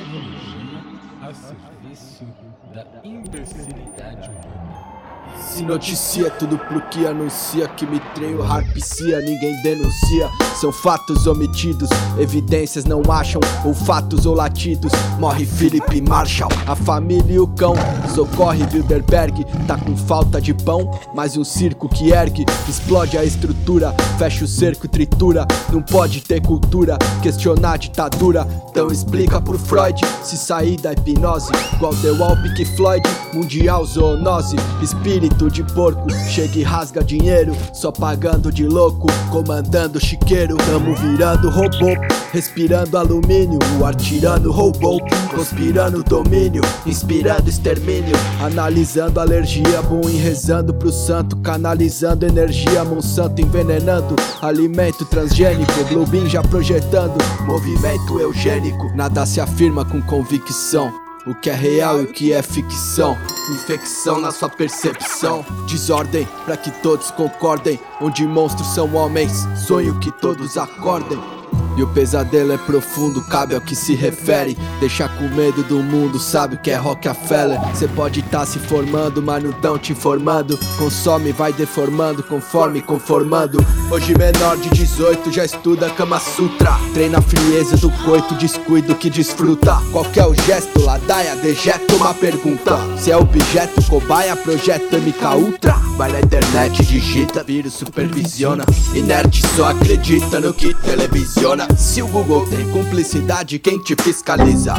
tecnologia a serviço da imbecilidade humana. Se noticia tudo pro que anuncia que me treino harpcia, ninguém denuncia. São fatos omitidos, evidências não acham, ou fatos ou latidos. Morre Philip Marshall, a família e o cão. Socorre Bilderberg, tá com falta de pão. Mais um circo que ergue, explode a estrutura, fecha o cerco tritura. Não pode ter cultura, questionar a ditadura. Então explica por Freud, se sair da hipnose. Igual deu ao Pink Floyd, mundial zoonose. Espírito de porco, chega e rasga dinheiro. Só pagando de louco, comandando chiqueiro. Tamo virando robô, respirando alumínio. O ar tirando robô, conspirando domínio. Inspirando extermínio, analisando alergia. Bom e rezando pro santo, canalizando energia. Monsanto envenenando, alimento transgênico. Globin já projetando, movimento eugênico. Nada se afirma com convicção. O que é real e o que é ficção. Infecção na sua percepção. Desordem para que todos concordem. Onde monstros são homens, sonho que todos acordem. E o pesadelo é profundo, cabe ao que se refere. Deixar com medo do mundo, sabe o que é Rockefeller. Cê pode tá se formando, mas não tão te informando. Consome, vai deformando, conforme conformando. Hoje menor de 18 já estuda Kama Sutra. Treina a frieza do coito, descuido que desfruta. Qual que é o gesto, ladaia, dejeta uma pergunta. Se é objeto, cobaia, projeto MK Ultra. Vai na internet, digita, vírus supervisiona. Inerte só acredita no que televisiona. Se o Google tem cumplicidade, quem te fiscaliza?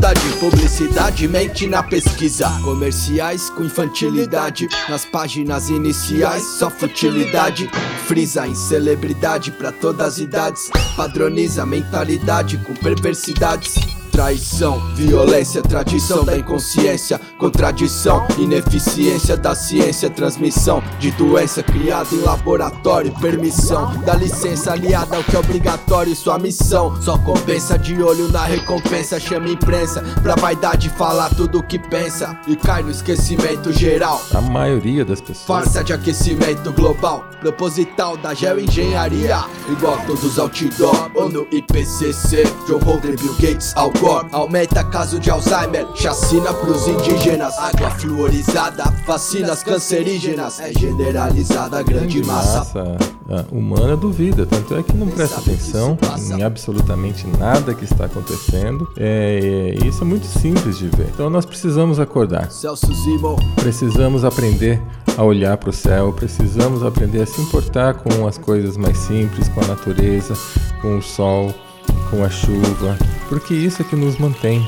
Dá de publicidade, mente na pesquisa. Comerciais com infantilidade, nas páginas iniciais, só futilidade. Frisa em celebridade pra todas as idades. Padroniza mentalidade com perversidades. Traição, violência, tradição da inconsciência, contradição, ineficiência da ciência, transmissão de doença criada em laboratório, permissão da licença aliada ao que é obrigatório, sua missão só compensa de olho na recompensa, chama imprensa pra vaidade falar tudo o que pensa. E cai no esquecimento geral. A maioria das pessoas. Farsa de aquecimento global, proposital da geoengenharia, igual todos outdoor. Ou no IPCC, Joe Rogan, Bill Gates, Al Gore. Aumenta caso de Alzheimer, chacina pros indígenas, água fluorizada, vacinas cancerígenas, é generalizada a grande massa. Massa ah, humana duvida, tanto é que não presta atenção em absolutamente nada que está acontecendo. É, é, isso é muito simples de ver. Então nós precisamos acordar. Precisamos aprender a olhar para o céu, precisamos aprender a se importar com as coisas mais simples, com a natureza, com o sol, com a chuva, porque isso é que nos mantém.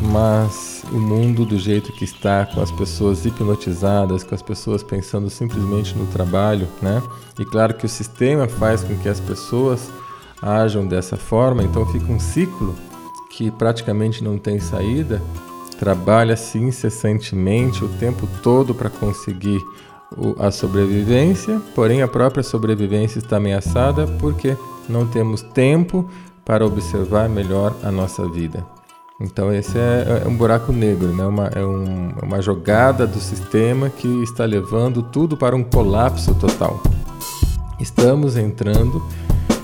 Mas o mundo do jeito que está, com as pessoas hipnotizadas, com as pessoas pensando simplesmente no trabalho, né? E claro que o sistema faz com que as pessoas ajam dessa forma, então fica um ciclo que praticamente não tem saída. Trabalha-se incessantemente o tempo todo para conseguir a sobrevivência, porém a própria sobrevivência está ameaçada porque não temos tempo para observar melhor a nossa vida. Então esse é, é um buraco negro, né? uma, é um- é uma jogada do sistema que está levando tudo para um colapso total. Estamos entrando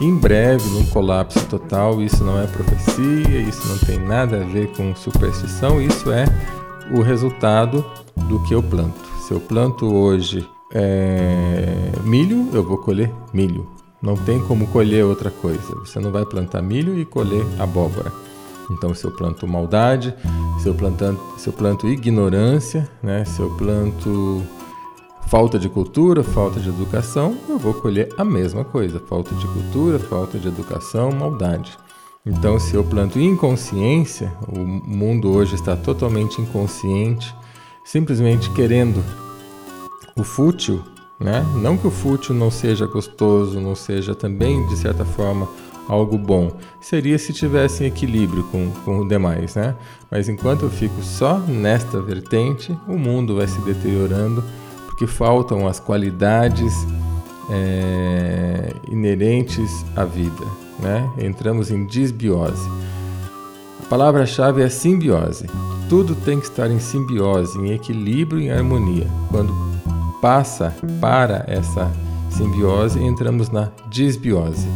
em breve num colapso total. Isso não é profecia, isso não tem nada a ver com superstição, isso é o resultado do que eu planto. Se eu planto hoje é, milho, eu vou colher milho. Não tem como colher outra coisa. Você não vai plantar milho e colher abóbora. Então, se eu planto maldade, se eu, plantando, se eu planto ignorância, né? se eu planto falta de cultura, falta de educação, eu vou colher a mesma coisa: falta de cultura, falta de educação, maldade. Então, se eu planto inconsciência, o mundo hoje está totalmente inconsciente, simplesmente querendo o fútil, né? Não que o fútil não seja gostoso, não seja também de certa forma algo bom. Seria se tivesse em equilíbrio com, com o demais, né? Mas enquanto eu fico só nesta vertente, o mundo vai se deteriorando porque faltam as qualidades é, inerentes à vida, né? Entramos em disbiose. A palavra-chave é simbiose. Tudo tem que estar em simbiose, em equilíbrio em harmonia. Quando passa para essa simbiose, entramos na disbiose.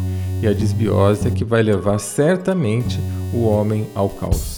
E a disbiose é que vai levar certamente o homem ao caos.